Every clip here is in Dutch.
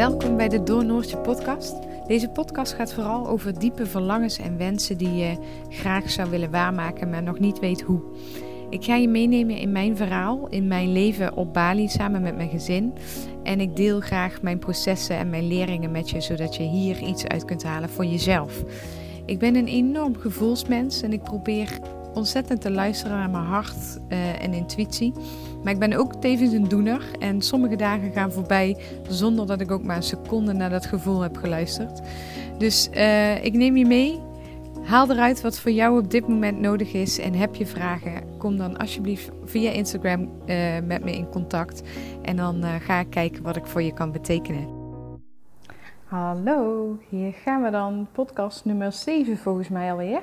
Welkom bij de Door Noortje podcast. Deze podcast gaat vooral over diepe verlangens en wensen die je graag zou willen waarmaken, maar nog niet weet hoe. Ik ga je meenemen in mijn verhaal, in mijn leven op Bali samen met mijn gezin. En ik deel graag mijn processen en mijn leringen met je, zodat je hier iets uit kunt halen voor jezelf. Ik ben een enorm gevoelsmens en ik probeer ontzettend te luisteren naar mijn hart uh, en intuïtie. Maar ik ben ook tevens een doener en sommige dagen gaan voorbij zonder dat ik ook maar een seconde naar dat gevoel heb geluisterd. Dus uh, ik neem je mee. Haal eruit wat voor jou op dit moment nodig is. En heb je vragen, kom dan alsjeblieft via Instagram uh, met me in contact. En dan ga ik kijken wat ik voor je kan betekenen. Hallo, hier gaan we dan. Podcast nummer 7 volgens mij alweer.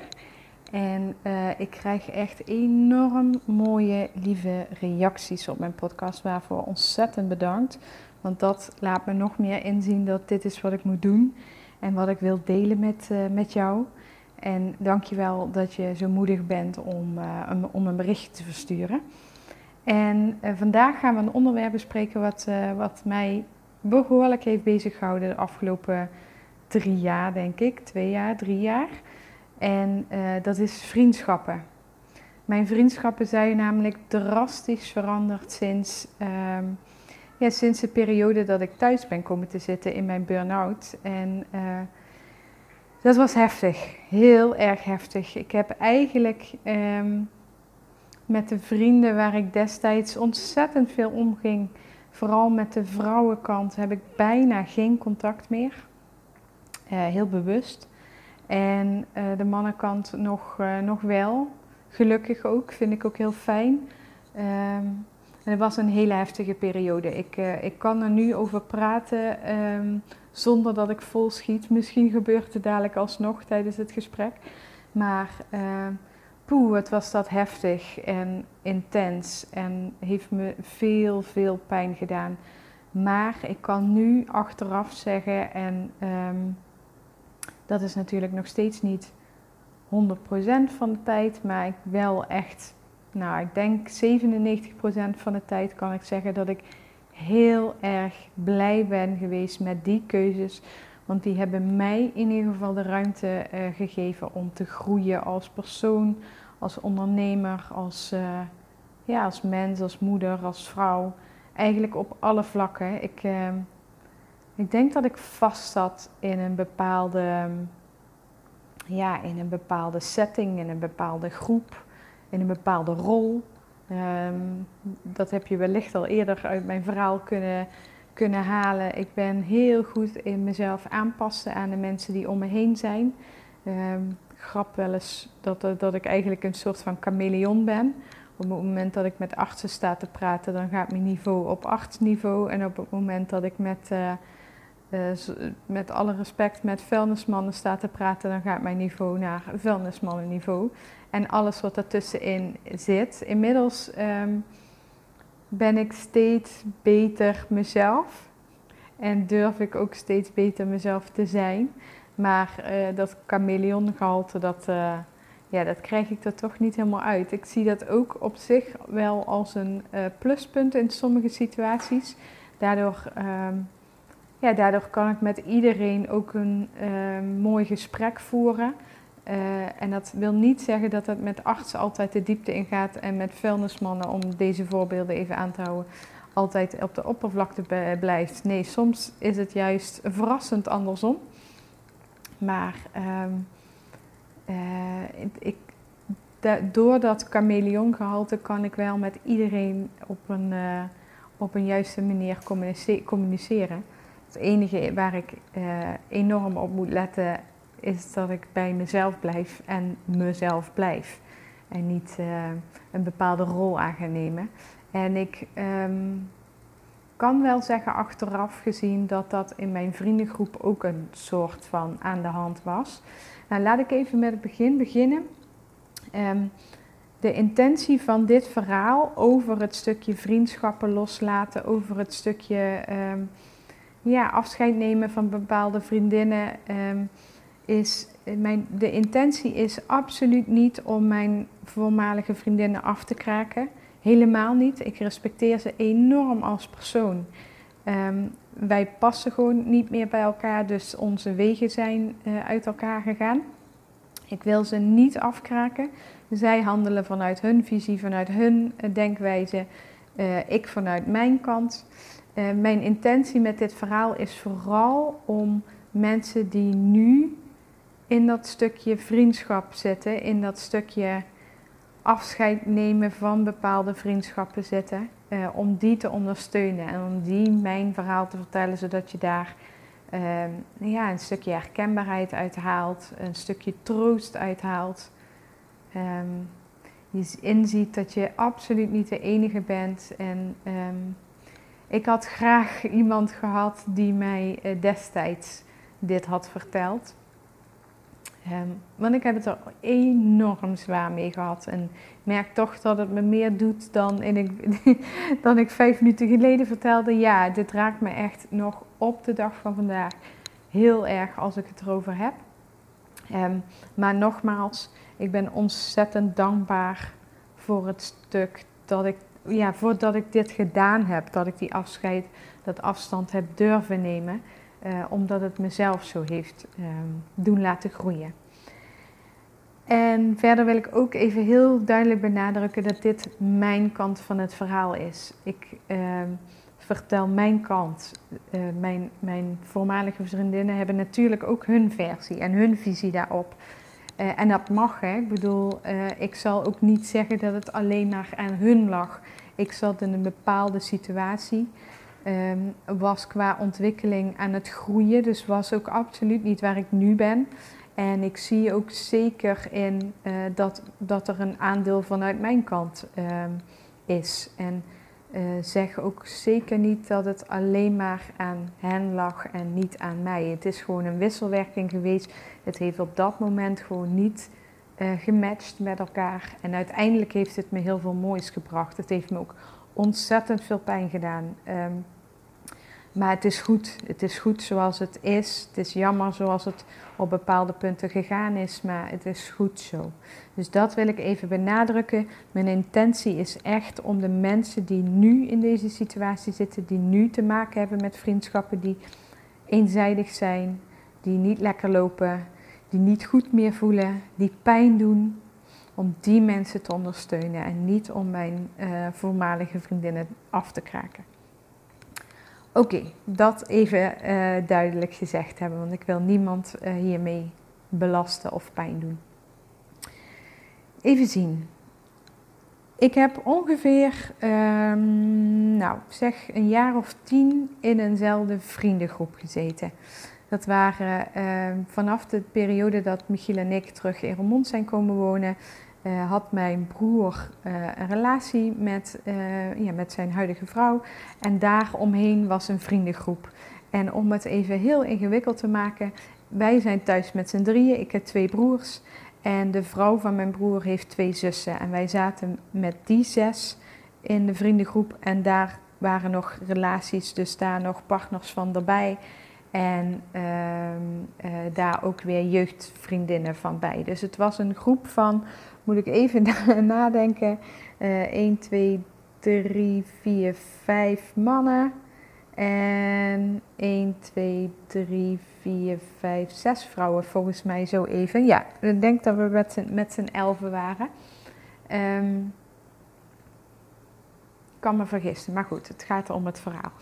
En uh, ik krijg echt enorm mooie, lieve reacties op mijn podcast. Waarvoor ontzettend bedankt. Want dat laat me nog meer inzien dat dit is wat ik moet doen. En wat ik wil delen met, uh, met jou. En dankjewel dat je zo moedig bent om, uh, om, om een berichtje te versturen. En vandaag gaan we een onderwerp bespreken wat, wat mij behoorlijk heeft beziggehouden de afgelopen drie jaar, denk ik. Twee jaar, drie jaar. En uh, dat is vriendschappen. Mijn vriendschappen zijn namelijk drastisch veranderd sinds, uh, ja, sinds de periode dat ik thuis ben komen te zitten in mijn burn-out. En uh, dat was heftig, heel erg heftig. Ik heb eigenlijk um, met de vrienden waar ik destijds ontzettend veel omging, vooral met de vrouwenkant, heb ik bijna geen contact meer. Uh, heel bewust. En uh, de mannenkant nog, uh, nog wel. Gelukkig ook, vind ik ook heel fijn. Um, en het was een hele heftige periode. Ik, uh, ik kan er nu over praten um, zonder dat ik vol schiet. Misschien gebeurt het dadelijk alsnog tijdens het gesprek. Maar poeh, het was dat heftig en intens. En heeft me veel, veel pijn gedaan. Maar ik kan nu achteraf zeggen en... dat is natuurlijk nog steeds niet 100% van de tijd, maar ik wel echt, nou ik denk 97% van de tijd kan ik zeggen dat ik heel erg blij ben geweest met die keuzes. Want die hebben mij in ieder geval de ruimte uh, gegeven om te groeien als persoon, als ondernemer, als, uh, ja, als mens, als moeder, als vrouw. Eigenlijk op alle vlakken. Ik, uh, ik denk dat ik vast zat in een bepaalde, ja, in een bepaalde setting, in een bepaalde groep, in een bepaalde rol. Um, dat heb je wellicht al eerder uit mijn verhaal kunnen, kunnen halen. Ik ben heel goed in mezelf aanpassen aan de mensen die om me heen zijn. Um, grap wel eens dat, dat ik eigenlijk een soort van chameleon ben. Op het moment dat ik met artsen sta te praten, dan gaat mijn niveau op artsniveau. En op het moment dat ik met... Uh, uh, met alle respect met vuilnismannen staat te praten, dan gaat mijn niveau naar vuilnismannenniveau. En alles wat ertussenin zit. Inmiddels um, ben ik steeds beter mezelf. En durf ik ook steeds beter mezelf te zijn. Maar uh, dat chameleongehalte, dat, uh, ja, dat krijg ik er toch niet helemaal uit. Ik zie dat ook op zich wel als een pluspunt in sommige situaties. Daardoor... Um, ja, daardoor kan ik met iedereen ook een uh, mooi gesprek voeren. Uh, en dat wil niet zeggen dat het met artsen altijd de diepte ingaat en met vuilnismannen, om deze voorbeelden even aan te houden, altijd op de oppervlakte blijft. Nee, soms is het juist verrassend andersom. Maar um, uh, ik, door dat chameleongehalte kan ik wel met iedereen op een, op een juiste manier communiceren. Het enige waar ik uh, enorm op moet letten is dat ik bij mezelf blijf en mezelf blijf. En niet uh, een bepaalde rol aan ga nemen. En ik um, kan wel zeggen achteraf gezien dat dat in mijn vriendengroep ook een soort van aan de hand was. Nou, laat ik even met het begin beginnen. Um, de intentie van dit verhaal over het stukje vriendschappen loslaten, over het stukje um, ja, afscheid nemen van bepaalde vriendinnen. Um, is, mijn, de intentie is absoluut niet om mijn voormalige vriendinnen af te kraken. Helemaal niet. Ik respecteer ze enorm als persoon. Um, wij passen gewoon niet meer bij elkaar, dus onze wegen zijn uh, uit elkaar gegaan. Ik wil ze niet afkraken. Zij handelen vanuit hun visie, vanuit hun uh, denkwijze. Ik vanuit mijn kant. Mijn intentie met dit verhaal is vooral om mensen die nu in dat stukje vriendschap zitten, in dat stukje afscheid nemen van bepaalde vriendschappen zitten, uh, om die te ondersteunen en om die mijn verhaal te vertellen, zodat je daar uh, ja, een stukje herkenbaarheid uithaalt, een stukje troost uithaalt. Um, je inziet dat je absoluut niet de enige bent. En um, ik had graag iemand gehad die mij uh, destijds dit had verteld. Um, want ik heb het er enorm zwaar mee gehad. En merk toch dat het me meer doet dan, in ik, dan ik vijf minuten geleden vertelde. Ja, dit raakt me echt nog op de dag van vandaag heel erg als ik het erover heb. Um, maar nogmaals, ik ben ontzettend dankbaar voor het stuk dat ik, ja, voordat ik dit gedaan heb. Dat ik die afscheid, dat afstand heb durven nemen. Uh, omdat het mezelf zo heeft um, doen laten groeien. En verder wil ik ook even heel duidelijk benadrukken dat dit mijn kant van het verhaal is. Ik uh, vertel mijn kant. Uh, mijn, mijn voormalige vriendinnen hebben natuurlijk ook hun versie en hun visie daarop. Uh, en dat mag, hè. Ik bedoel, ik zal ook niet zeggen dat het alleen maar aan hun lag. Ik zat in een bepaalde situatie um, was qua ontwikkeling aan het groeien. Dus was ook absoluut niet waar ik nu ben. En ik zie ook zeker in uh, dat, dat er een aandeel vanuit mijn kant um, is. En uh, zeg ook zeker niet dat het alleen maar aan hen lag en niet aan mij. Het is gewoon een wisselwerking geweest. Het heeft op dat moment gewoon niet uh, gematcht met elkaar. En uiteindelijk heeft het me heel veel moois gebracht. Het heeft me ook ontzettend veel pijn gedaan. Um, maar het is goed. Het is goed zoals het is. Het is jammer zoals het op bepaalde punten gegaan is, maar het is goed zo. Dus dat wil ik even benadrukken. Mijn intentie is echt om de mensen die nu in deze situatie zitten, die nu te maken hebben met vriendschappen die eenzijdig zijn, die niet lekker lopen, die niet goed meer voelen, die pijn doen, om die mensen te ondersteunen en niet om mijn uh, voormalige vriendinnen af te kraken. Oké, dat even uh, duidelijk gezegd hebben, want ik wil niemand uh, hiermee belasten of pijn doen. Even zien. Ik heb ongeveer, um, nou zeg een jaar of tien in eenzelfde vriendengroep gezeten. Dat waren uh, vanaf de periode dat Michiel en ik terug in Remond zijn komen wonen, uh, had mijn broer uh, een relatie met, uh, ja, met zijn huidige vrouw. En daaromheen was een vriendengroep. En om het even heel ingewikkeld te maken, wij zijn thuis met z'n drieën. Ik heb twee broers. En de vrouw van mijn broer heeft twee zussen. En wij zaten met die zes in de vriendengroep. En daar waren nog relaties, dus daar nog partners van erbij. En uh, daar ook weer jeugdvriendinnen van bij. Dus het was een groep van moet ik even nadenken. Uh, 1, 2, 3, 4, 5 mannen. En 1, 2, 3, 4, 5, 6 vrouwen volgens mij zo even. Ja, ik denk dat we met z'n elfen waren. Um, kan me vergissen, maar goed, het gaat om het verhaal.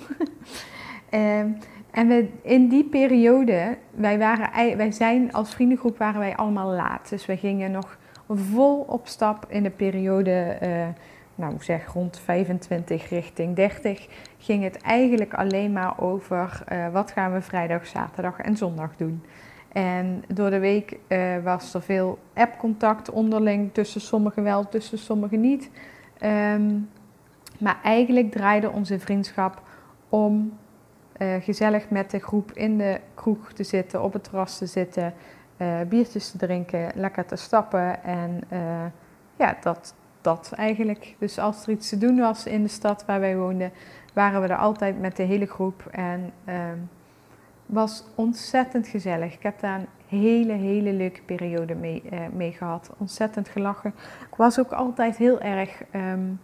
um, en we, in die periode, wij, waren, wij zijn als vriendengroep waren wij allemaal laat. Dus we gingen nog vol op stap in de periode, uh, nou zeg rond 25 richting 30, ging het eigenlijk alleen maar over uh, wat gaan we vrijdag, zaterdag en zondag doen. En door de week uh, was er veel appcontact onderling, tussen sommigen wel, tussen sommigen niet. Um, maar eigenlijk draaide onze vriendschap om gezellig met de groep in de kroeg te zitten, op het terras te zitten, uh, biertjes te drinken, lekker te stappen. En uh, ja, dat, dat eigenlijk. Dus als er iets te doen was in de stad waar wij woonden, waren we er altijd met de hele groep. En uh, was ontzettend gezellig. Ik heb daar een hele, hele leuke periode mee, uh, mee gehad. Ontzettend gelachen. Ik was ook altijd heel erg, um,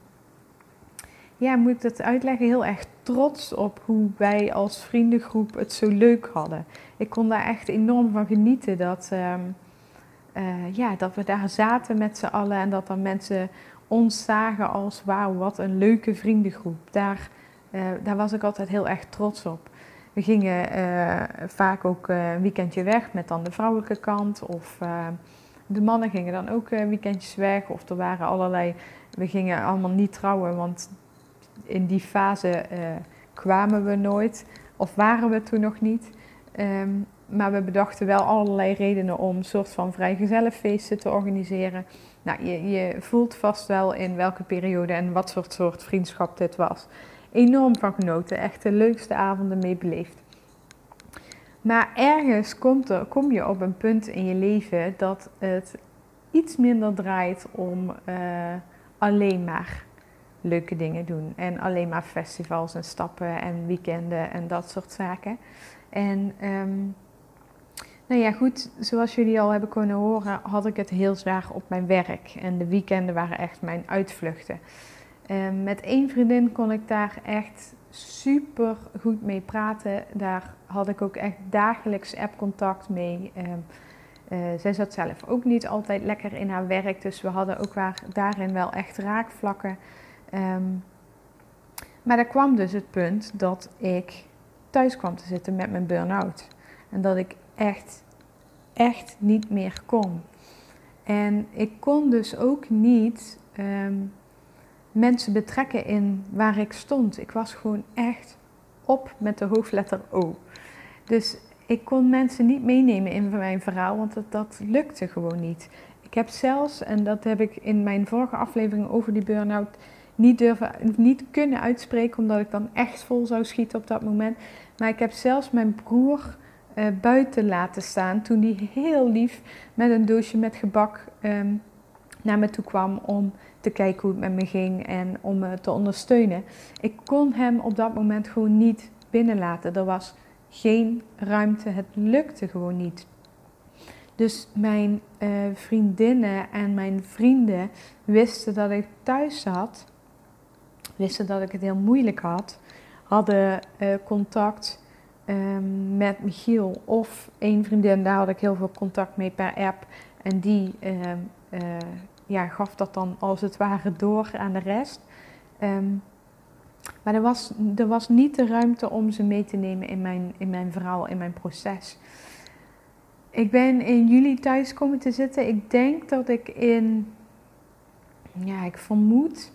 ja, moet ik dat uitleggen, heel erg trots op hoe wij als vriendengroep het zo leuk hadden. Ik kon daar echt enorm van genieten dat, ehm, eh, ja, dat we daar zaten met z'n allen en dat dan mensen ons zagen als wauw, wat een leuke vriendengroep. Daar, uh, daar was ik altijd heel erg trots op. We gingen uh, vaak ook een weekendje weg met dan de vrouwelijke kant. Of de mannen gingen dan ook weekendjes weg. Of er waren allerlei. We gingen allemaal niet trouwen, want in die fase kwamen we nooit. Of waren we toen nog niet. Um, maar we bedachten wel allerlei redenen om een soort van vrijgezellenfeesten te organiseren. Nou, je, je voelt vast wel in welke periode en wat soort, soort vriendschap dit was. Enorm van genoten, echt de leukste avonden mee beleefd. Maar ergens komt er, kom je op een punt in je leven dat het iets minder draait om uh, alleen maar leuke dingen doen. En alleen maar festivals en stappen en weekenden en dat soort zaken. En um, nou ja, goed, zoals jullie al hebben kunnen horen, had ik het heel zwaar op mijn werk. En de weekenden waren echt mijn uitvluchten. Um, met één vriendin kon ik daar echt super goed mee praten. Daar had ik ook echt dagelijks appcontact mee. Um, zij zat zelf ook niet altijd lekker in haar werk, dus we hadden ook daarin wel echt raakvlakken. Um, maar er kwam dus het punt dat ik thuis kwam te zitten met mijn burn-out. En dat ik echt, echt niet meer kon. En ik kon dus ook niet ehm, mensen betrekken in waar ik stond. Ik was gewoon echt op met de hoofdletter O. Dus ik kon mensen niet meenemen in mijn verhaal, want dat, dat lukte gewoon niet. Ik heb zelfs, en dat heb ik in mijn vorige aflevering over die burn-out niet, durven, niet kunnen uitspreken, omdat ik dan echt vol zou schieten op dat moment. Maar ik heb zelfs mijn broer uh, buiten laten staan toen hij heel lief met een doosje met gebak um, naar me toe kwam om te kijken hoe het met me ging en om me te ondersteunen. Ik kon hem op dat moment gewoon niet binnenlaten. Er was geen ruimte, het lukte gewoon niet. Dus mijn uh, vriendinnen en mijn vrienden wisten dat ik thuis zat, wisten dat ik het heel moeilijk had, hadden uh, contact um, met Michiel of één vriendin, daar had ik heel veel contact mee per app. En die um, uh, ja, gaf dat dan als het ware door aan de rest. Um, maar er was, er was niet de ruimte om ze mee te nemen in mijn, in mijn verhaal, in mijn proces. Ik ben in juli thuis komen te zitten. Ik denk dat ik in, ja, ik vermoed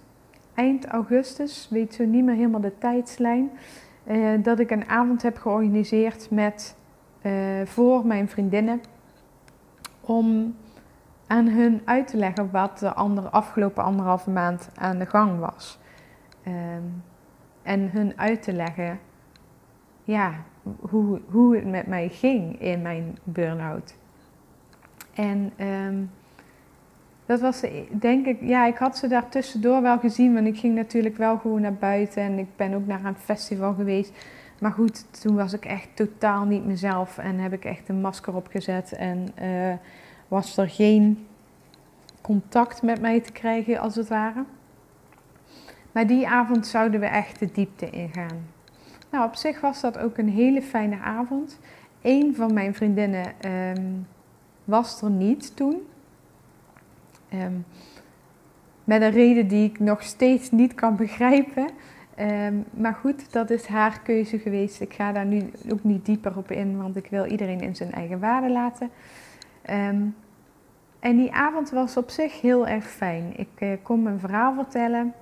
eind augustus, weet zo niet meer helemaal de tijdslijn. Uh, dat ik een avond heb georganiseerd met, uh, voor mijn vriendinnen. Om aan hun uit te leggen wat de andere, afgelopen anderhalve maand aan de gang was. Um, en hun uit te leggen ja, hoe, hoe het met mij ging in mijn burn-out. En um, dat was denk ik, ja, ik had ze daar tussendoor wel gezien, want ik ging natuurlijk wel gewoon naar buiten en ik ben ook naar een festival geweest. Maar goed, toen was ik echt totaal niet mezelf en heb ik echt een masker opgezet en uh, was er geen contact met mij te krijgen als het ware. Maar die avond zouden we echt de diepte ingaan. Nou, op zich was dat ook een hele fijne avond. Een van mijn vriendinnen um, was er niet toen. Um, met een reden die ik nog steeds niet kan begrijpen. Um, maar goed, dat is haar keuze geweest. Ik ga daar nu ook niet dieper op in, want ik wil iedereen in zijn eigen waarde laten. Um, en die avond was op zich heel erg fijn. Ik uh, kon mijn verhaal vertellen.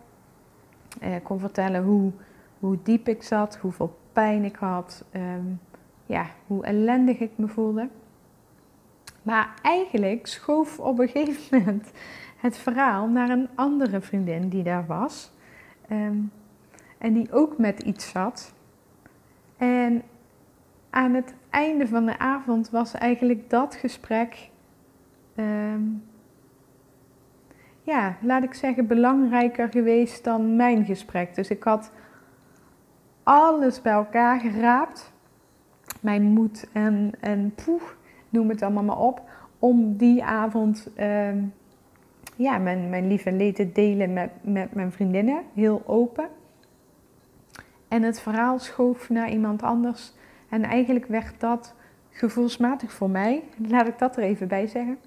Uh, kon vertellen hoe, hoe diep ik zat, hoeveel pijn ik had, ja, hoe ellendig ik me voelde. Maar eigenlijk schoof op een gegeven moment het verhaal naar een andere vriendin die daar was. Um, en die ook met iets zat. En aan het einde van de avond was eigenlijk dat gesprek, um, ja, laat ik zeggen, belangrijker geweest dan mijn gesprek. Dus ik had alles bij elkaar geraapt. Mijn moed en, en poeh, noem het allemaal maar op, om die avond uh, ja, mijn, mijn lief en leed te delen met, met mijn vriendinnen, heel open. En het verhaal schoof naar iemand anders. En eigenlijk werd dat gevoelsmatig voor mij, laat ik dat er even bij zeggen,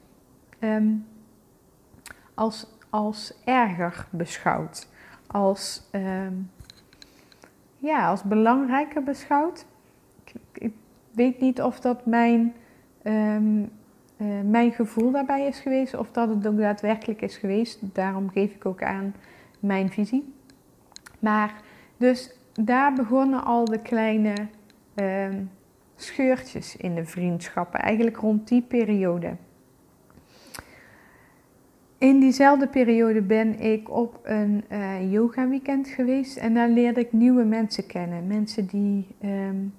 ehm, als, als erger beschouwd. Als, ehm, ja, als belangrijker beschouwd. Ik, weet niet of dat mijn, ehm, eh, mijn gevoel daarbij is geweest of dat het ook daadwerkelijk is geweest. Daarom geef ik ook aan mijn visie. Maar dus daar begonnen al de kleine um, scheurtjes in de vriendschappen, eigenlijk rond die periode. In diezelfde periode ben ik op een uh, yoga weekend geweest en daar leerde ik nieuwe mensen kennen. Mensen die, um,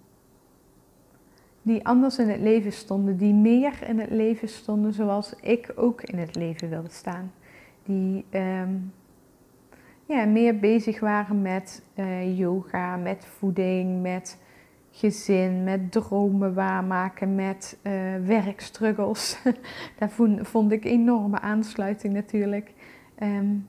die anders in het leven stonden, die meer in het leven stonden zoals ik ook in het leven wilde staan. Die um, ja, meer bezig waren met uh, yoga, met voeding, met gezin, met dromen waarmaken, met uh, werkstruggles. Daar vond, ik enorme aansluiting natuurlijk. Um,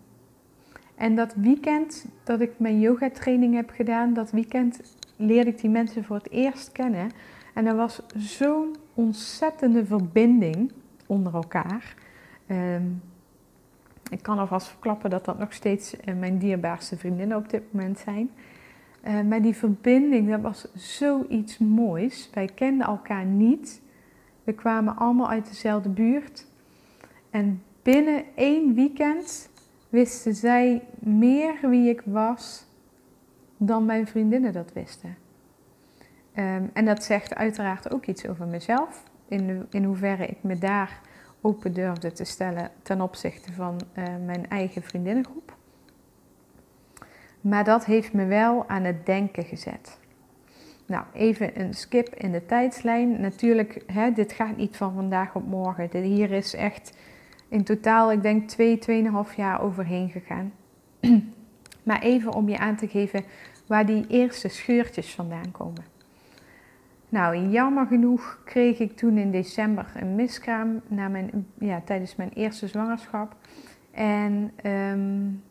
en dat weekend dat ik mijn yoga training heb gedaan, dat weekend leerde ik die mensen voor het eerst kennen. En er was zo'n ontzettende verbinding onder elkaar. Um, ik kan alvast verklappen dat dat nog steeds eh, mijn dierbaarste vriendinnen op dit moment zijn. Uh, maar die verbinding, dat was zoiets moois. Wij kenden elkaar niet. We kwamen allemaal uit dezelfde buurt. En binnen één weekend wisten zij meer wie ik was dan mijn vriendinnen dat wisten. Um, en dat zegt uiteraard ook iets over mezelf. In, in hoeverre ik me daar open durfde te stellen ten opzichte van uh, mijn eigen vriendinnengroep. Maar dat heeft me wel aan het denken gezet. Nou, even een skip in de tijdslijn. Natuurlijk, hè, dit gaat niet van vandaag op morgen. Hier is echt in totaal, ik denk, twee, tweeënhalf jaar overheen gegaan. maar even om je aan te geven waar die eerste scheurtjes vandaan komen. Nou, jammer genoeg kreeg ik toen in december een miskraam na mijn, ja, tijdens mijn eerste zwangerschap. En um,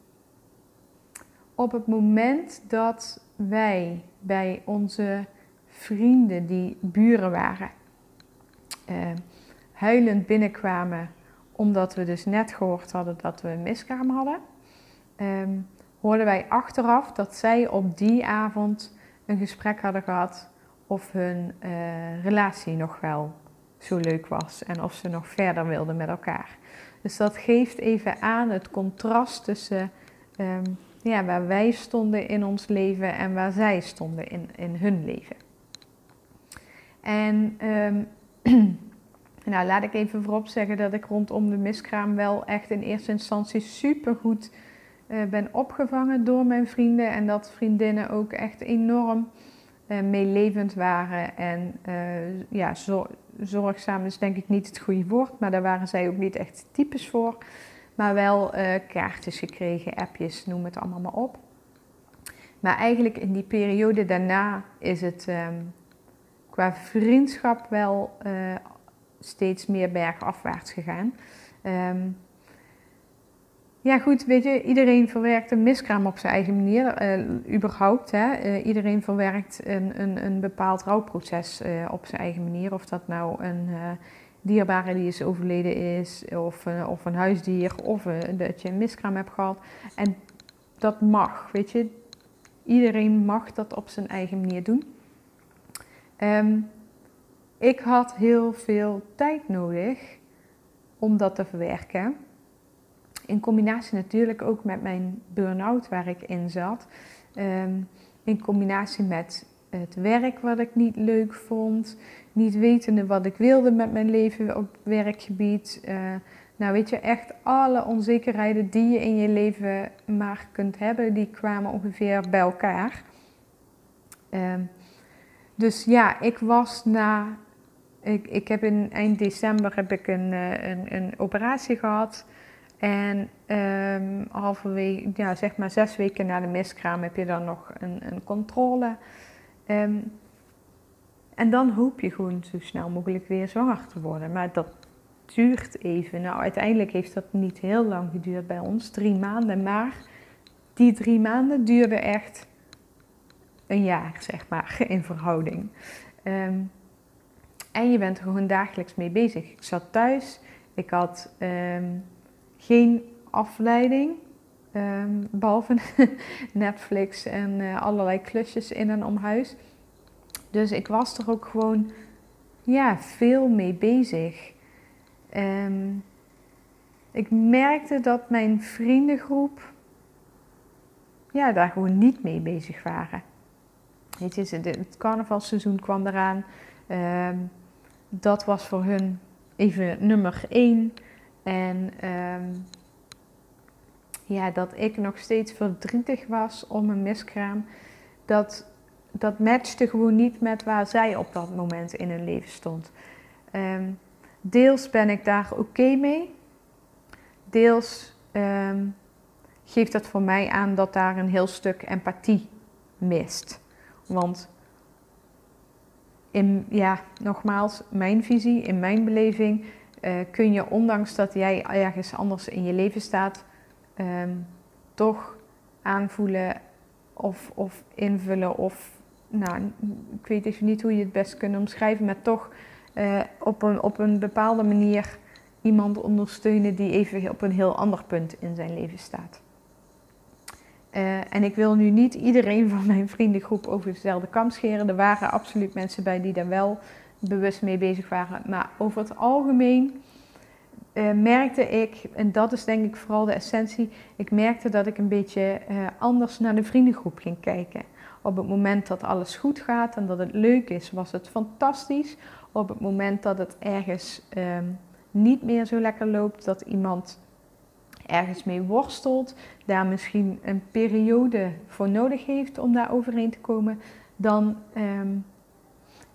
op het moment dat wij bij onze vrienden die buren waren, uh, huilend binnenkwamen omdat we dus net gehoord hadden dat we een miskraam hadden, um, hoorden wij achteraf dat zij op die avond een gesprek hadden gehad of hun uh, relatie nog wel zo leuk was en of ze nog verder wilden met elkaar. Dus dat geeft even aan het contrast tussen um, ja, waar wij stonden in ons leven en waar zij stonden in, in hun leven. En um, nou, laat ik even voorop zeggen dat ik rondom de miskraam wel echt in eerste instantie supergoed uh, ben opgevangen door mijn vrienden. En dat vriendinnen ook echt enorm uh, meelevend waren. En uh, ja, zorgzaam is denk ik niet het goede woord, maar daar waren zij ook niet echt types voor. Maar wel uh, kaartjes gekregen, appjes, noem het allemaal maar op. Maar eigenlijk in die periode daarna is het um, qua vriendschap wel steeds meer bergafwaarts gegaan. Um, ja, goed, weet je, iedereen verwerkt een miskraam op zijn eigen manier, uh, überhaupt. Hè? Uh, iedereen verwerkt een, een, een bepaald rouwproces uh, op zijn eigen manier. Of dat nou een dierbare die is overleden is, of, of een huisdier, of dat je een miskraam hebt gehad. En dat mag, weet je. Iedereen mag dat op zijn eigen manier doen. Um, ik had heel veel tijd nodig om dat te verwerken. In combinatie natuurlijk ook met mijn burn-out waar ik in zat. Um, in combinatie met het werk wat ik niet leuk vond. Niet wetende wat ik wilde met mijn leven op werkgebied. Uh, nou weet je, echt alle onzekerheden die je in je leven maar kunt hebben, die kwamen ongeveer bij elkaar. Um, dus ja, ik was na. Ik, ik heb in eind december heb ik een, eh, een, een operatie gehad. En um, halverwege, ja, zeg maar zes weken na de miskraam heb je dan nog een, een controle. Um, en dan hoop je gewoon zo snel mogelijk weer zwanger te worden. Maar dat duurt even. Nou, uiteindelijk heeft dat niet heel lang geduurd bij ons, drie maanden. Maar die drie maanden duurden echt een jaar, zeg maar, in verhouding. Ehm, en je bent er gewoon dagelijks mee bezig. Ik zat thuis, ik had ehm, geen afleiding, um, behalve Netflix en uh, allerlei klusjes in en om huis. Dus ik was er ook gewoon ja, veel mee bezig. Um, ik merkte dat mijn vriendengroep ja, daar gewoon niet mee bezig waren. Weet je, het carnavalseizoen kwam eraan. Um, dat was voor hun even nummer één. En um, ja, dat ik nog steeds verdrietig was om een miskraam. Dat, dat matchte gewoon niet met waar zij op dat moment in hun leven stond. Um, deels ben ik daar oké mee. Deels um, geeft dat voor mij aan dat daar een heel stuk empathie mist. Want in, ja, nogmaals, mijn visie, in mijn beleving, uh, kun je ondanks dat jij ergens anders in je leven staat, um, toch aanvoelen of, of invullen of, nou, ik weet even niet hoe je het best kunt omschrijven, maar toch uh, op, een, op een bepaalde manier iemand ondersteunen die even op een heel ander punt in zijn leven staat. Uh, en ik wil nu niet iedereen van mijn vriendengroep over dezelfde kam scheren. Er waren absoluut mensen bij die daar wel bewust mee bezig waren. Maar over het algemeen uh, merkte ik, en dat is denk ik vooral de essentie, ik merkte dat ik een beetje uh, anders naar de vriendengroep ging kijken. Op het moment dat alles goed gaat en dat het leuk is, was het fantastisch. Op het moment dat het ergens um, niet meer zo lekker loopt, dat iemand ergens mee worstelt, daar misschien een periode voor nodig heeft om daar overheen te komen, dan, um,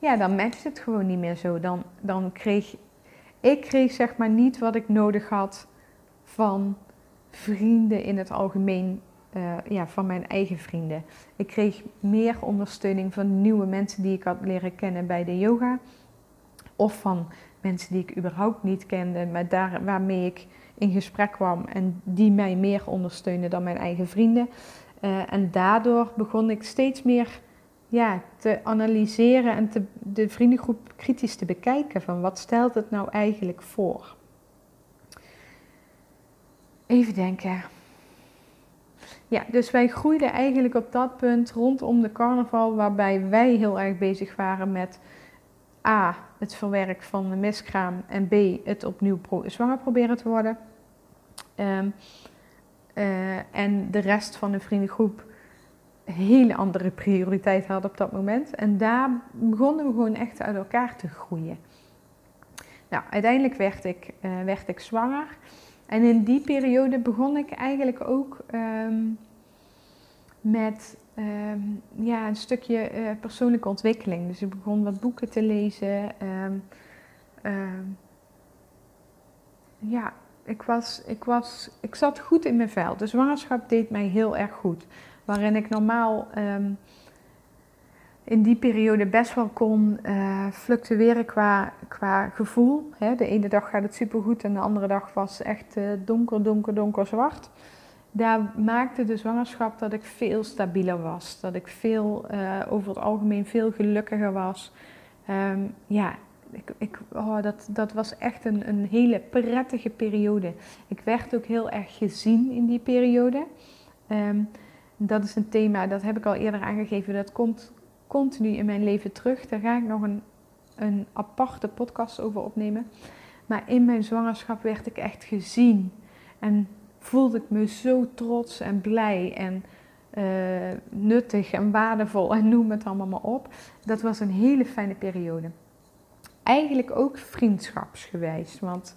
ja, dan matcht het gewoon niet meer zo. Dan, dan kreeg ik kreeg zeg maar niet wat ik nodig had van vrienden in het algemeen, uh, ja, van mijn eigen vrienden. Ik kreeg meer ondersteuning van nieuwe mensen die ik had leren kennen bij de yoga. Of van mensen die ik überhaupt niet kende, maar daar, waarmee ik in gesprek kwam en die mij meer ondersteunen dan mijn eigen vrienden. Uh, en daardoor begon ik steeds meer ja, te analyseren en de vriendengroep kritisch te bekijken van wat stelt het nou eigenlijk voor. Even denken. Ja, dus wij groeiden eigenlijk op dat punt rondom de carnaval, waarbij wij heel erg bezig waren met A, het verwerken van de miskraam en B, het opnieuw zwanger proberen te worden. Um, uh, en de rest van de vriendengroep hele andere prioriteit had op dat moment. En daar begonnen we gewoon echt uit elkaar te groeien. Nou, uiteindelijk werd ik, uh, werd ik zwanger. En in die periode begon ik eigenlijk ook um, met um, ja, een stukje uh, persoonlijke ontwikkeling. Dus ik begon wat boeken te lezen. Um, ja, ik, was, ik, was, ik zat goed in mijn vel. De zwangerschap deed mij heel erg goed waarin ik normaal um, in die periode best wel kon uh, fluctueren qua, qua gevoel. Hè, de ene dag gaat het supergoed en de andere dag was echt uh, donker, donker, donker zwart. Daar maakte de zwangerschap dat ik veel stabieler was. Dat ik veel, uh, over het algemeen veel gelukkiger was. Um, ja, ik, ik, oh, dat, dat was echt een, een hele prettige periode. Ik werd ook heel erg gezien in die periode. Um, dat is een thema, dat heb ik al eerder aangegeven. Dat komt continu in mijn leven terug. Daar ga ik nog een, een aparte podcast over opnemen. Maar in mijn zwangerschap werd ik echt gezien. En voelde ik me zo trots en blij en uh, nuttig en waardevol en noem het allemaal maar op. Dat was een hele fijne periode. Eigenlijk ook vriendschapsgewijs. Want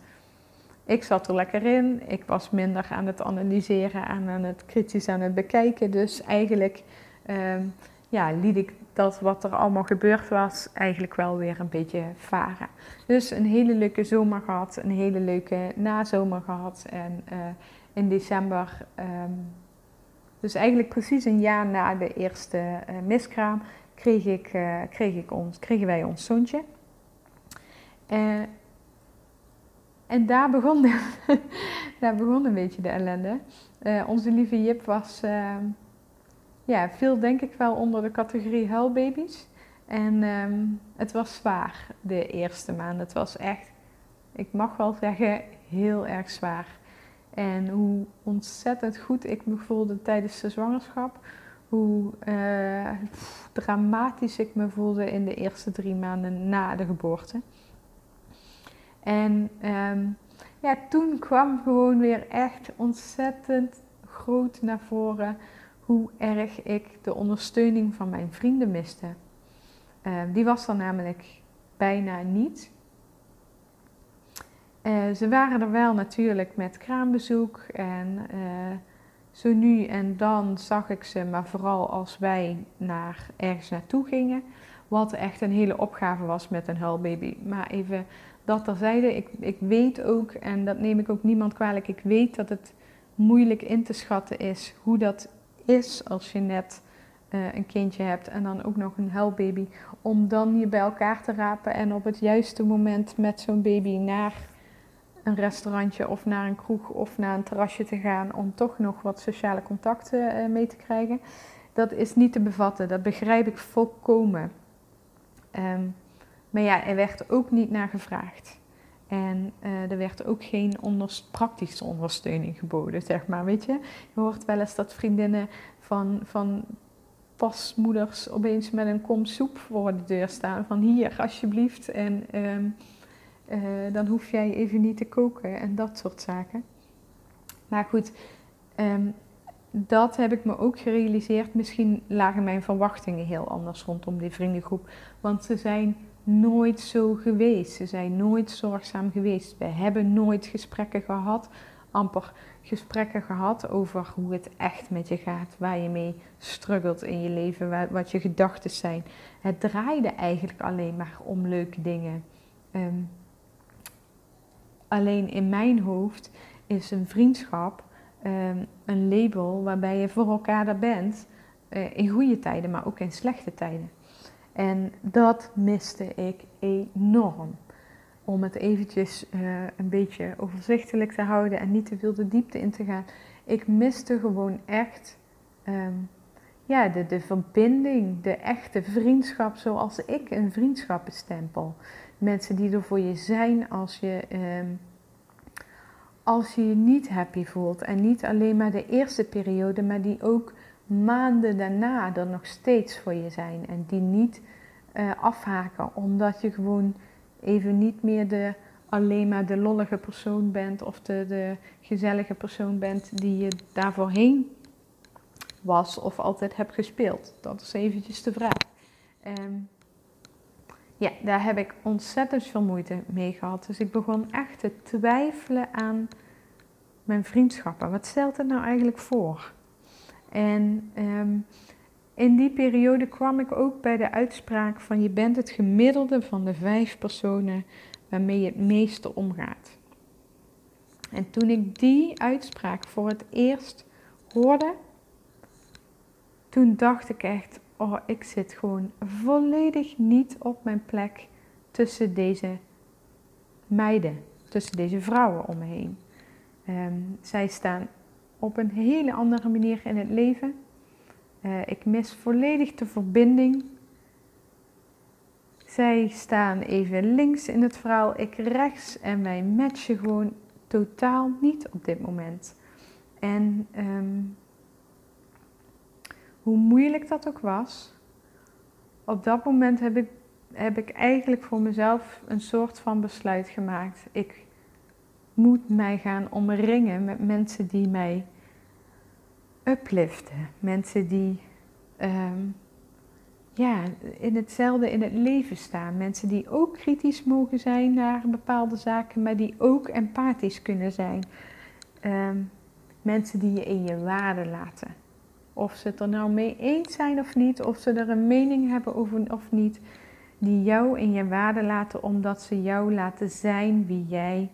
ik zat er lekker in. Ik was minder aan het analyseren en aan het kritisch aan het bekijken. Dus eigenlijk um, ja, liet ik dat wat er allemaal gebeurd was eigenlijk wel weer een beetje varen. Dus een hele leuke zomer gehad, een hele leuke nazomer gehad. En uh, in december, um, dus eigenlijk precies een jaar na de eerste uh, miskraam, kreeg ik, uh, kreeg ik ons, kregen wij ons zoontje. En daar begon, daar begon een beetje de ellende. Uh, onze lieve Jip was, uh, ja, viel denk ik wel onder de categorie huilbaby's. En ehm, het was zwaar de eerste maand. Het was echt, ik mag wel zeggen, heel erg zwaar. En hoe ontzettend goed ik me voelde tijdens de zwangerschap. Hoe uh, dramatisch ik me voelde in de eerste drie maanden na de geboorte. En ehm, ja, toen kwam gewoon weer echt ontzettend groot naar voren hoe erg ik de ondersteuning van mijn vrienden miste. Ehm, die was er namelijk bijna niet. Uh, ze waren er wel natuurlijk met kraambezoek en uh, zo nu en dan zag ik ze, maar vooral als wij naar ergens naartoe gingen, wat echt een hele opgave was met een huilbaby. Maar even dat terzijde, ik, ik weet ook, en dat neem ik ook niemand kwalijk, ik weet dat het moeilijk in te schatten is hoe dat is als je net uh, een kindje hebt en dan ook nog een huilbaby. Om dan je bij elkaar te rapen en op het juiste moment met zo'n baby naar een restaurantje of naar een kroeg of naar een terrasje te gaan om toch nog wat sociale contacten uh, mee te krijgen. Dat is niet te bevatten, dat begrijp ik volkomen. Um, maar ja, er werd ook niet naar gevraagd. En uh, er werd ook geen praktische ondersteuning geboden, zeg maar. Weet je, je hoort wel eens dat vriendinnen van, van pasmoeders opeens met een kom soep voor de deur staan. Van hier, alsjeblieft. En um, uh, dan hoef jij even niet te koken en dat soort zaken. Maar goed, um, dat heb ik me ook gerealiseerd. Misschien lagen mijn verwachtingen heel anders rondom die vriendengroep. Want ze zijn nooit zo geweest. Ze zijn nooit zorgzaam geweest. We hebben nooit gesprekken gehad, amper gesprekken gehad over hoe het echt met je gaat, waar je mee struggelt in je leven, wat je gedachten zijn. Het draaide eigenlijk alleen maar om leuke dingen. Um, alleen in mijn hoofd is een vriendschap um, een label waarbij je voor elkaar er bent, uh, in goede tijden, maar ook in slechte tijden. En dat miste ik enorm. Om het eventjes uh, een beetje overzichtelijk te houden en niet te veel de diepte in te gaan. Ik miste gewoon echt um, ja, de, de verbinding, de echte vriendschap zoals ik een vriendschap bestempel. Mensen die er voor je zijn als je, um, als je je niet happy voelt. En niet alleen maar de eerste periode, maar die ook maanden daarna er nog steeds voor je zijn. En die niet uh, afhaken, omdat je gewoon even niet meer de, alleen maar de lollige persoon bent of de, de gezellige persoon bent die je daarvoorheen was of altijd hebt gespeeld. Dat is eventjes de vraag. Um, ja, daar heb ik ontzettend veel moeite mee gehad. Dus ik begon echt te twijfelen aan mijn vriendschappen. Wat stelt het nou eigenlijk voor? En um, in die periode kwam ik ook bij de uitspraak van je bent het gemiddelde van de vijf personen waarmee je het meeste omgaat. En toen ik die uitspraak voor het eerst hoorde, toen dacht ik echt, oh ik zit gewoon volledig niet op mijn plek tussen deze meiden, tussen deze vrouwen om me heen. Um, zij staan op een hele andere manier in het leven. Uh, ik mis volledig de verbinding. Zij staan even links in het verhaal, ik rechts en wij matchen gewoon totaal niet op dit moment. En um, hoe moeilijk dat ook was, op dat moment heb ik, heb ik eigenlijk voor mezelf een soort van besluit gemaakt. Ik moet mij gaan omringen met mensen die mij upliften. Mensen die um, ja, in hetzelfde in het leven staan. Mensen die ook kritisch mogen zijn naar bepaalde zaken, maar die ook empathisch kunnen zijn. Um, mensen die je in je waarde laten. Of ze het er nou mee eens zijn of niet, of ze er een mening hebben over of niet, die jou in je waarde laten omdat ze jou laten zijn wie jij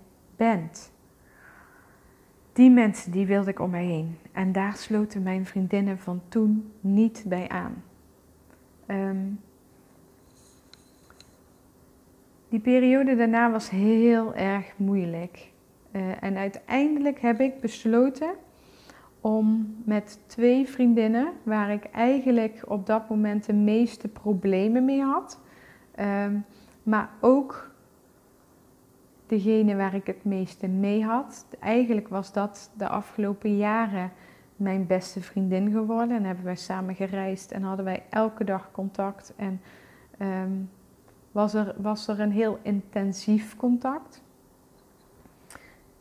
Die mensen die wilde ik om mij heen. En daar sloten mijn vriendinnen van toen niet bij aan. Um, die periode daarna was heel erg moeilijk. Uh, en uiteindelijk heb ik besloten om met twee vriendinnen, waar ik eigenlijk op dat moment de meeste problemen mee had, ehm, maar ook degene waar ik het meeste mee had. Eigenlijk was dat de afgelopen jaren mijn beste vriendin geworden. En hebben wij samen gereisd en hadden wij elke dag contact. En ehm, was, er, was er een heel intensief contact.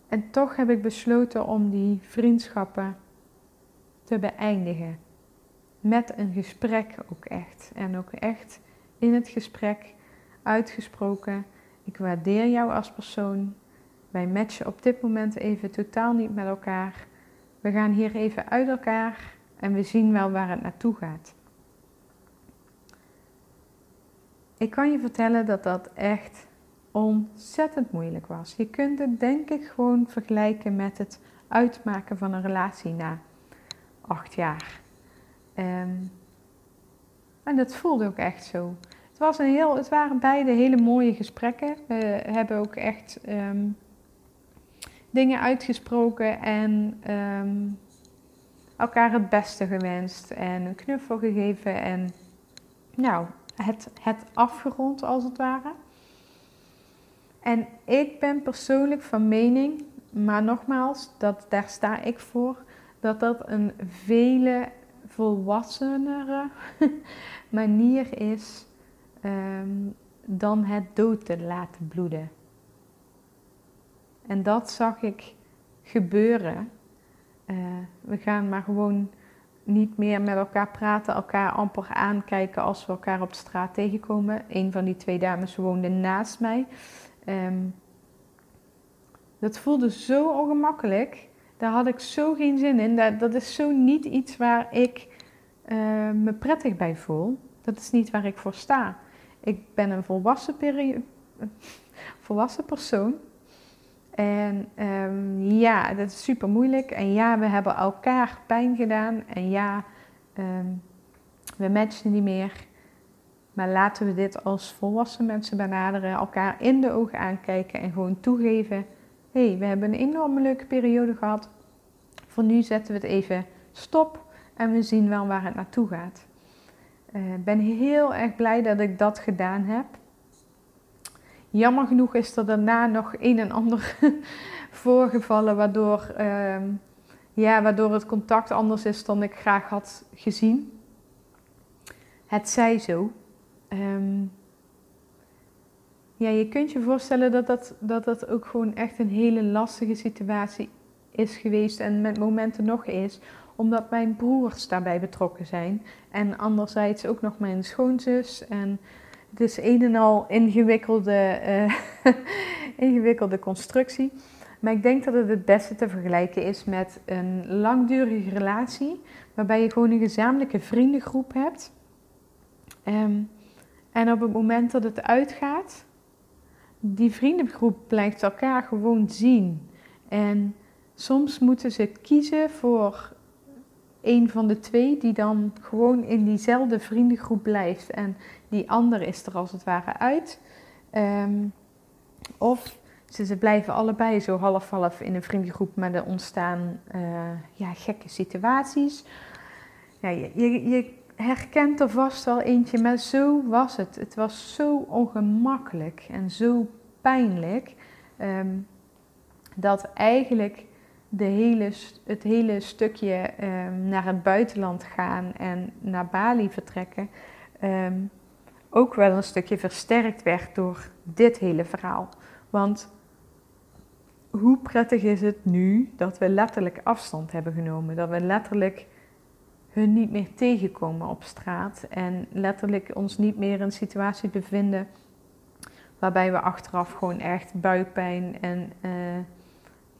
En toch heb ik besloten om die vriendschappen te beëindigen. Met een gesprek ook echt. En ook echt in het gesprek uitgesproken. Ik waardeer jou als persoon. Wij matchen op dit moment even totaal niet met elkaar. We gaan hier even uit elkaar en we zien wel waar het naartoe gaat. Ik kan je vertellen dat dat echt ontzettend moeilijk was. Je kunt het denk ik gewoon vergelijken met het uitmaken van een relatie na acht jaar. Um, en dat voelde ook echt zo. Was een heel, het waren beide hele mooie gesprekken. We hebben ook echt ehm, dingen uitgesproken en ehm, elkaar het beste gewenst en een knuffel gegeven en nou, het, het afgerond als het ware. En ik ben persoonlijk van mening, maar nogmaals, dat, daar sta ik voor, dat dat een vele volwassenere manier is ehm, dan het dood te laten bloeden. En dat zag ik gebeuren. Uh, we gaan maar gewoon niet meer met elkaar praten, elkaar amper aankijken als we elkaar op de straat tegenkomen. Een van die twee dames woonde naast mij. Um, dat voelde zo ongemakkelijk. Daar had ik zo geen zin in. Dat, dat is zo niet iets waar ik uh, me prettig bij voel. Dat is niet waar ik voor sta. Ik ben een volwassen, volwassen persoon. En um, ja, dat is super moeilijk. En ja, we hebben elkaar pijn gedaan. En ja, um, we matchen niet meer. Maar laten we dit als volwassen mensen benaderen, elkaar in de ogen aankijken en gewoon toegeven: hé, hey, we hebben een enorme leuke periode gehad. Voor nu zetten we het even stop en we zien wel waar het naartoe gaat. Ik uh, ben heel erg blij dat ik dat gedaan heb. Jammer genoeg is er daarna nog een en ander voorgevallen, waardoor, uh, ja, waardoor het contact anders is dan ik graag had gezien. Het zij zo. Um, ja, je kunt je voorstellen dat dat, dat dat ook gewoon echt een hele lastige situatie is geweest en met momenten nog is, omdat mijn broers daarbij betrokken zijn. En anderzijds ook nog mijn schoonzus. En het is een en al ingewikkelde, uh, ingewikkelde constructie. Maar ik denk dat het het beste te vergelijken is met een langdurige relatie, waarbij je gewoon een gezamenlijke vriendengroep hebt. Um, en op het moment dat het uitgaat, die vriendengroep blijft elkaar gewoon zien. En soms moeten ze kiezen voor een van de twee die dan gewoon in diezelfde vriendengroep blijft. En die andere is er als het ware uit. Um, of ze, blijven allebei zo half-half in een vriendengroep, maar er ontstaan uh, ja, gekke situaties. Ja, je, je, herkent er vast wel eentje, maar zo was het. Het was zo ongemakkelijk en zo pijnlijk um, dat eigenlijk de hele, het hele stukje um, naar het buitenland gaan en naar Bali vertrekken um, ook wel een stukje versterkt werd door dit hele verhaal. Want hoe prettig is het nu dat we letterlijk afstand hebben genomen, dat we letterlijk hun niet meer tegenkomen op straat en letterlijk ons niet meer in een situatie bevinden waarbij we achteraf gewoon echt buikpijn en uh,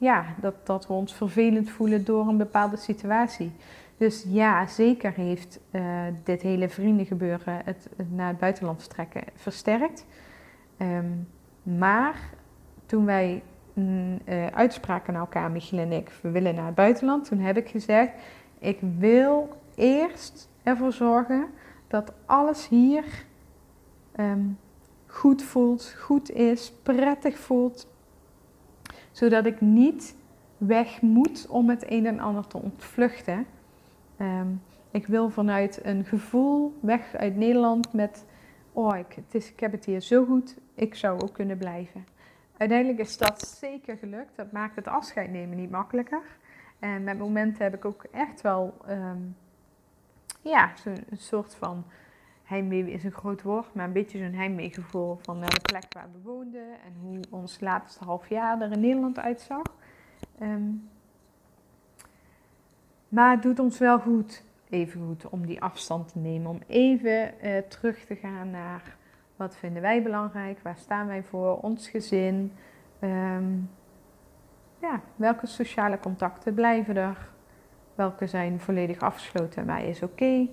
ja, dat, dat we ons vervelend voelen door een bepaalde situatie. Dus ja, zeker heeft uh, dit hele vriendengebeuren het, naar het buitenland vertrekken versterkt. Um, maar toen wij mm, uh, uitspraken naar elkaar, Michiel en ik, we willen naar het buitenland, toen heb ik gezegd, ik wil eerst ervoor zorgen dat alles hier um, goed voelt, goed is, prettig voelt. Zodat ik niet weg moet om het een en ander te ontvluchten. Ehm, ik wil vanuit een gevoel weg uit Nederland met, oh, ik, het is, ik heb het hier zo goed, ik zou ook kunnen blijven. Uiteindelijk is dat zeker gelukt. Dat maakt het afscheid nemen niet makkelijker. En met momenten heb ik ook echt wel, um, ja, zo'n soort van heimwee is een groot woord, maar een beetje zo'n heimweegevoel van naar de plek waar we woonden en hoe ons laatste half jaar er in Nederland uitzag. Um, maar het doet ons wel goed, even goed, om die afstand te nemen. Om even uh, terug te gaan naar wat vinden wij belangrijk, waar staan wij voor, ons gezin. Um, ja, welke sociale contacten blijven er? Welke zijn volledig afgesloten en waar is oké?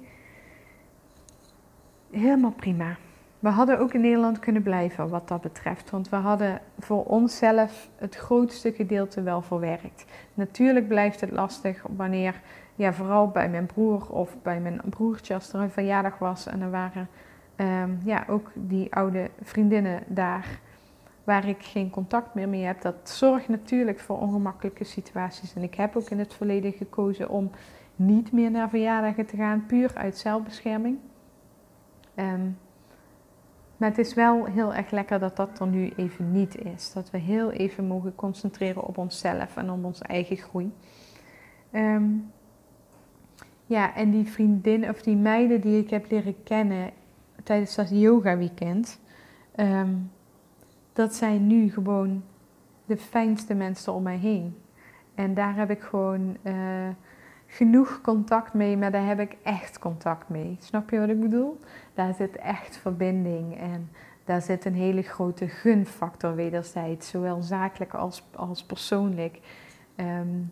Helemaal prima. We hadden ook in Nederland kunnen blijven wat dat betreft, want we hadden voor onszelf het grootste gedeelte wel verwerkt. Natuurlijk blijft het lastig wanneer, ja, vooral bij mijn broer of bij mijn broertje, als er een verjaardag was en er waren um, ja, ook die oude vriendinnen daar waar ik geen contact meer mee heb. Dat zorgt natuurlijk voor ongemakkelijke situaties. En ik heb ook in het verleden gekozen om niet meer naar verjaardagen te gaan, puur uit zelfbescherming. Um, maar het is wel heel erg lekker dat dat er nu even niet is. Dat we heel even mogen concentreren op onszelf en op onze eigen groei. Um, ja, en die vriendinnen of die meiden die ik heb leren kennen tijdens dat yoga weekend, um, dat zijn nu gewoon de fijnste mensen om mij heen. En daar heb ik gewoon uh, genoeg contact mee, maar daar heb ik echt contact mee. Snap je wat ik bedoel? Daar zit echt verbinding en daar zit een hele grote gunfactor wederzijds, zowel zakelijk als, als persoonlijk. Um,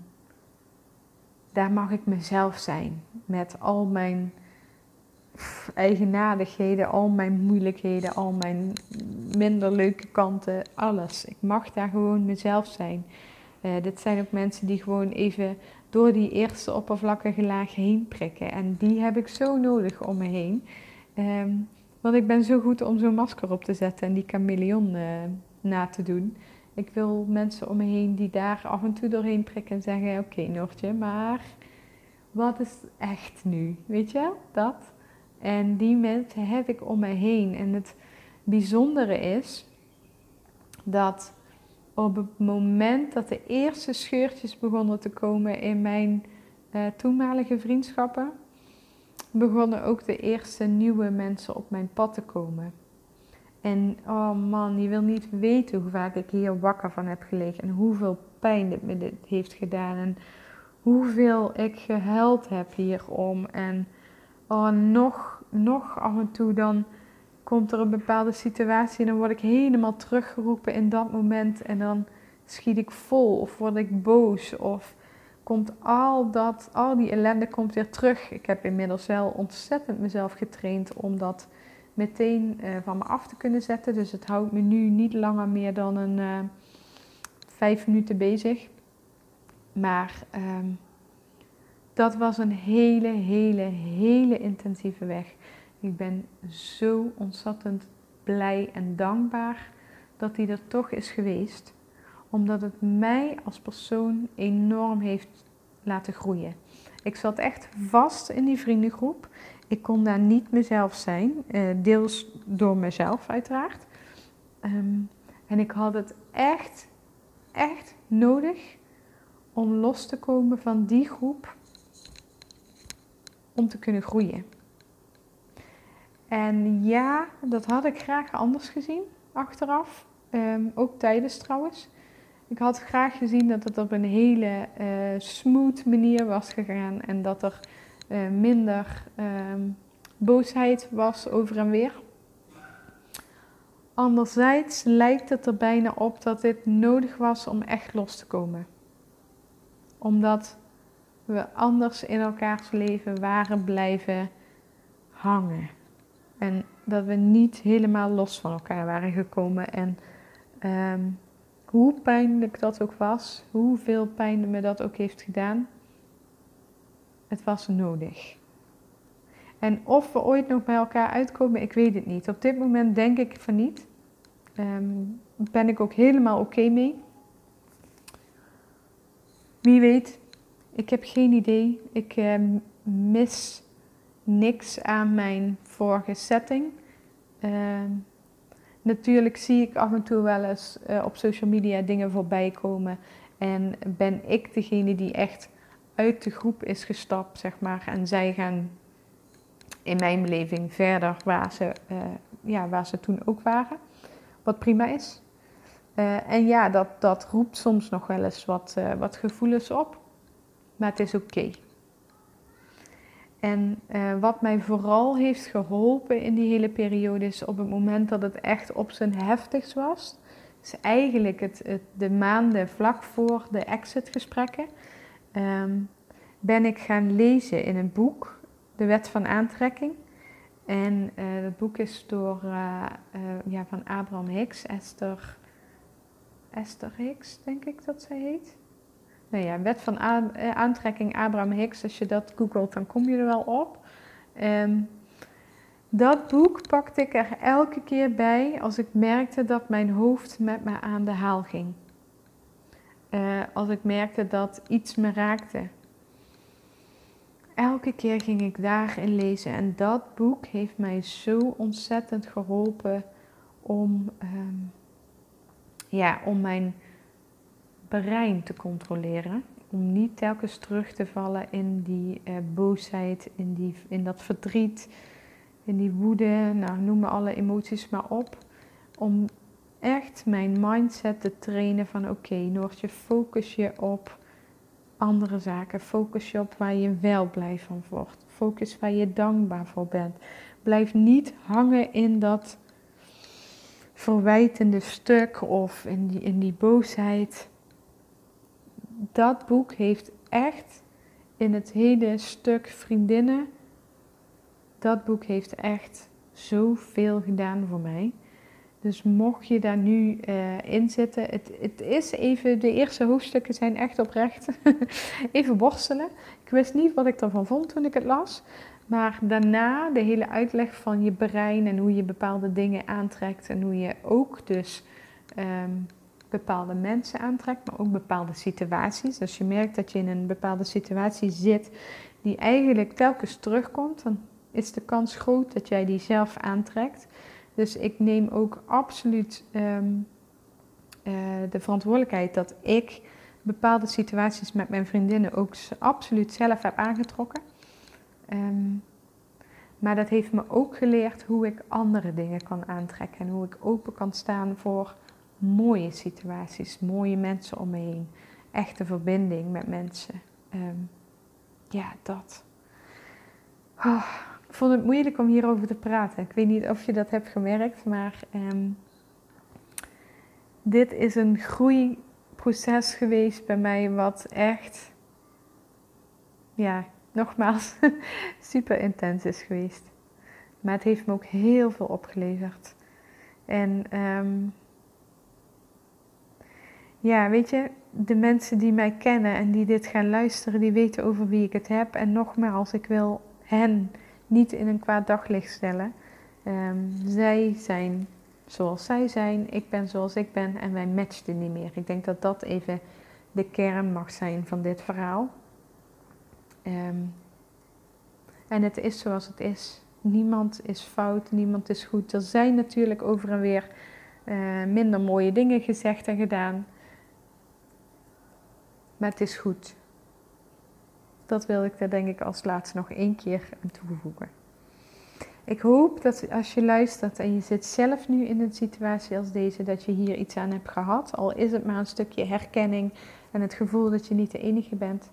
daar mag ik mezelf zijn met al mijn eigenaardigheden, al mijn moeilijkheden, al mijn minder leuke kanten, alles. Ik mag daar gewoon mezelf zijn. Uh, dit zijn ook mensen die gewoon even door die eerste oppervlakkige laag heen prikken. En die heb ik zo nodig om me heen. Um, want ik ben zo goed om zo'n masker op te zetten en die chameleon uh, na te doen. Ik wil mensen om me heen die daar af en toe doorheen prikken en zeggen: Oké, Noortje, maar wat is echt nu? Weet je dat? En die mensen heb ik om me heen. En het bijzondere is dat op het moment dat de eerste scheurtjes begonnen te komen in mijn uh, toenmalige vriendschappen, begonnen ook de eerste nieuwe mensen op mijn pad te komen. En oh man, je wil niet weten hoe vaak ik hier wakker van heb gelegen en hoeveel pijn dit me dit heeft gedaan en hoeveel ik gehuild heb hierom. En oh, nog, nog af en toe dan komt er een bepaalde situatie en dan word ik helemaal teruggeroepen in dat moment en dan schiet ik vol of word ik boos of komt al dat, al die ellende komt weer terug. Ik heb inmiddels wel ontzettend mezelf getraind om dat meteen uh, van me af te kunnen zetten. Dus het houdt me nu niet langer meer dan een uh, vijf minuten bezig. Maar um, dat was een hele, hele, hele intensieve weg. Ik ben zo ontzettend blij en dankbaar dat die er toch is geweest. Omdat het mij als persoon enorm heeft laten groeien. Ik zat echt vast in die vriendengroep. Ik kon daar niet mezelf zijn. Eh, deels door mezelf uiteraard. Ehm, en ik had het echt, echt nodig om los te komen van die groep om te kunnen groeien. En ja, dat had ik graag anders gezien achteraf. Ehm, ook tijdens trouwens. Ik had graag gezien dat het op een hele uh, smooth manier was gegaan en dat er uh, minder um, boosheid was over en weer. Anderzijds lijkt het er bijna op dat dit nodig was om echt los te komen. Omdat we anders in elkaars leven waren blijven hangen. En dat we niet helemaal los van elkaar waren gekomen. En um, hoe pijnlijk dat ook was, hoeveel pijn me dat ook heeft gedaan, het was nodig. En of we ooit nog bij elkaar uitkomen, ik weet het niet. Op dit moment denk ik van niet. Um, ben ik ook helemaal oké mee. wie weet, ik heb geen idee. Ik uh, mis niks aan mijn vorige setting. Ehm, natuurlijk zie ik af en toe wel eens uh, op social media dingen voorbij komen. En ben ik degene die echt uit de groep is gestapt, zeg maar. En zij gaan in mijn beleving verder waar ze, uh, ja, waar ze toen ook waren. Wat prima is. Uh, en ja, dat, dat roept soms nog wel eens wat, wat gevoelens op. Maar het is oké. En uh, wat mij vooral heeft geholpen in die hele periode is op het moment dat het echt op zijn heftigst was. Is eigenlijk het, het de maanden vlak voor de exitgesprekken. Um, ben ik gaan lezen in een boek, De Wet van Aantrekking. En uh, dat boek is door, uh, ja, van Abraham Hicks, Esther, Esther Hicks, denk ik dat zij heet nou ja, wet van eh, aantrekking Abraham Hicks, als je dat googelt, dan kom je er wel op. Um, dat boek pakte ik er elke keer bij als ik merkte dat mijn hoofd met me aan de haal ging. Uh, als ik merkte dat iets me raakte. Elke keer ging ik daarin lezen en dat boek heeft mij zo ontzettend geholpen om, um, ja, om mijn brein te controleren. Om niet telkens terug te vallen in die uh, boosheid, in, die, in dat verdriet, in die woede, nou, noem maar alle emoties maar op. Om echt mijn mindset te trainen van oké, okay, Noortje, focus je op andere zaken. Focus je op waar je wel blij van wordt. Focus waar je dankbaar voor bent. Blijf niet hangen in dat verwijtende stuk of in die, in die boosheid dat boek heeft echt in het hele stuk vriendinnen, dat boek heeft echt zoveel gedaan voor mij. Dus mocht je daar nu uh, in zitten, het, het is even, de eerste hoofdstukken zijn echt oprecht. even worstelen. Ik wist niet wat ik ervan vond toen ik het las. Maar daarna de hele uitleg van je brein en hoe je bepaalde dingen aantrekt en hoe je ook dus um, bepaalde mensen aantrekt, maar ook bepaalde situaties. Als je merkt dat je in een bepaalde situatie zit die eigenlijk telkens terugkomt, dan is de kans groot dat jij die zelf aantrekt. Dus ik neem ook absoluut um, uh, de verantwoordelijkheid dat ik bepaalde situaties met mijn vriendinnen ook absoluut zelf heb aangetrokken. Um, maar dat heeft me ook geleerd hoe ik andere dingen kan aantrekken en hoe ik open kan staan voor mooie situaties, mooie mensen om me heen, echte verbinding met mensen. Um, ja, dat. Oh, ik vond het moeilijk om hierover te praten. Ik weet niet of je dat hebt gemerkt, maar um, dit is een groeiproces geweest bij mij, wat echt, ja, nogmaals, super intens is geweest. Maar het heeft me ook heel veel opgeleverd. En um, ja, weet je, de mensen die mij kennen en die dit gaan luisteren, die weten over wie ik het heb. En nogmaals, ik wil hen niet in een kwaad daglicht stellen. Um, zij zijn zoals zij zijn, ik ben zoals ik ben en wij matchten niet meer. Ik denk dat dat even de kern mag zijn van dit verhaal. Um, en het is zoals het is. Niemand is fout, niemand is goed. Er zijn natuurlijk over en weer uh, minder mooie dingen gezegd en gedaan. Maar het is goed. Dat wil ik daar denk ik als laatste nog één keer aan toevoegen. Ik hoop dat als je luistert en je zit zelf nu in een situatie als deze, dat je hier iets aan hebt gehad. Al is het maar een stukje herkenning en het gevoel dat je niet de enige bent.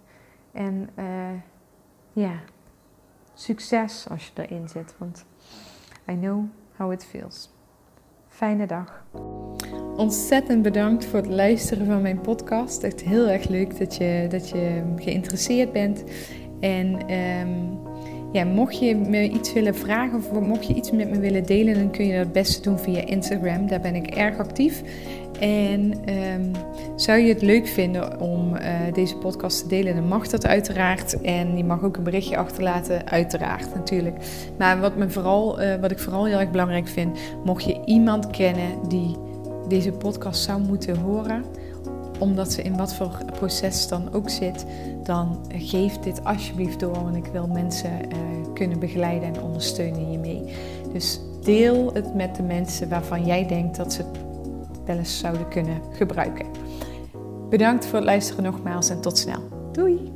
En uh, ja, succes als je erin zit, want I know how it feels. Fijne dag. Ontzettend bedankt voor het luisteren van mijn podcast. Echt heel erg leuk dat je, dat je geïnteresseerd bent. En um, ja, mocht je me iets willen vragen of mocht je iets met me willen delen, dan kun je dat het beste doen via Instagram. Daar ben ik erg actief. En um, zou je het leuk vinden om uh, deze podcast te delen, dan mag dat uiteraard. En je mag ook een berichtje achterlaten, uiteraard natuurlijk. Maar wat, me vooral, uh, wat ik vooral heel erg belangrijk vind, mocht je iemand kennen die deze podcast zou moeten horen, omdat ze in wat voor proces dan ook zit, dan geef dit alsjeblieft door. Want ik wil mensen uh, kunnen begeleiden en ondersteunen hiermee. Dus deel het met de mensen waarvan jij denkt dat ze het wel eens zouden kunnen gebruiken. Bedankt voor het luisteren nogmaals en tot snel. Doei!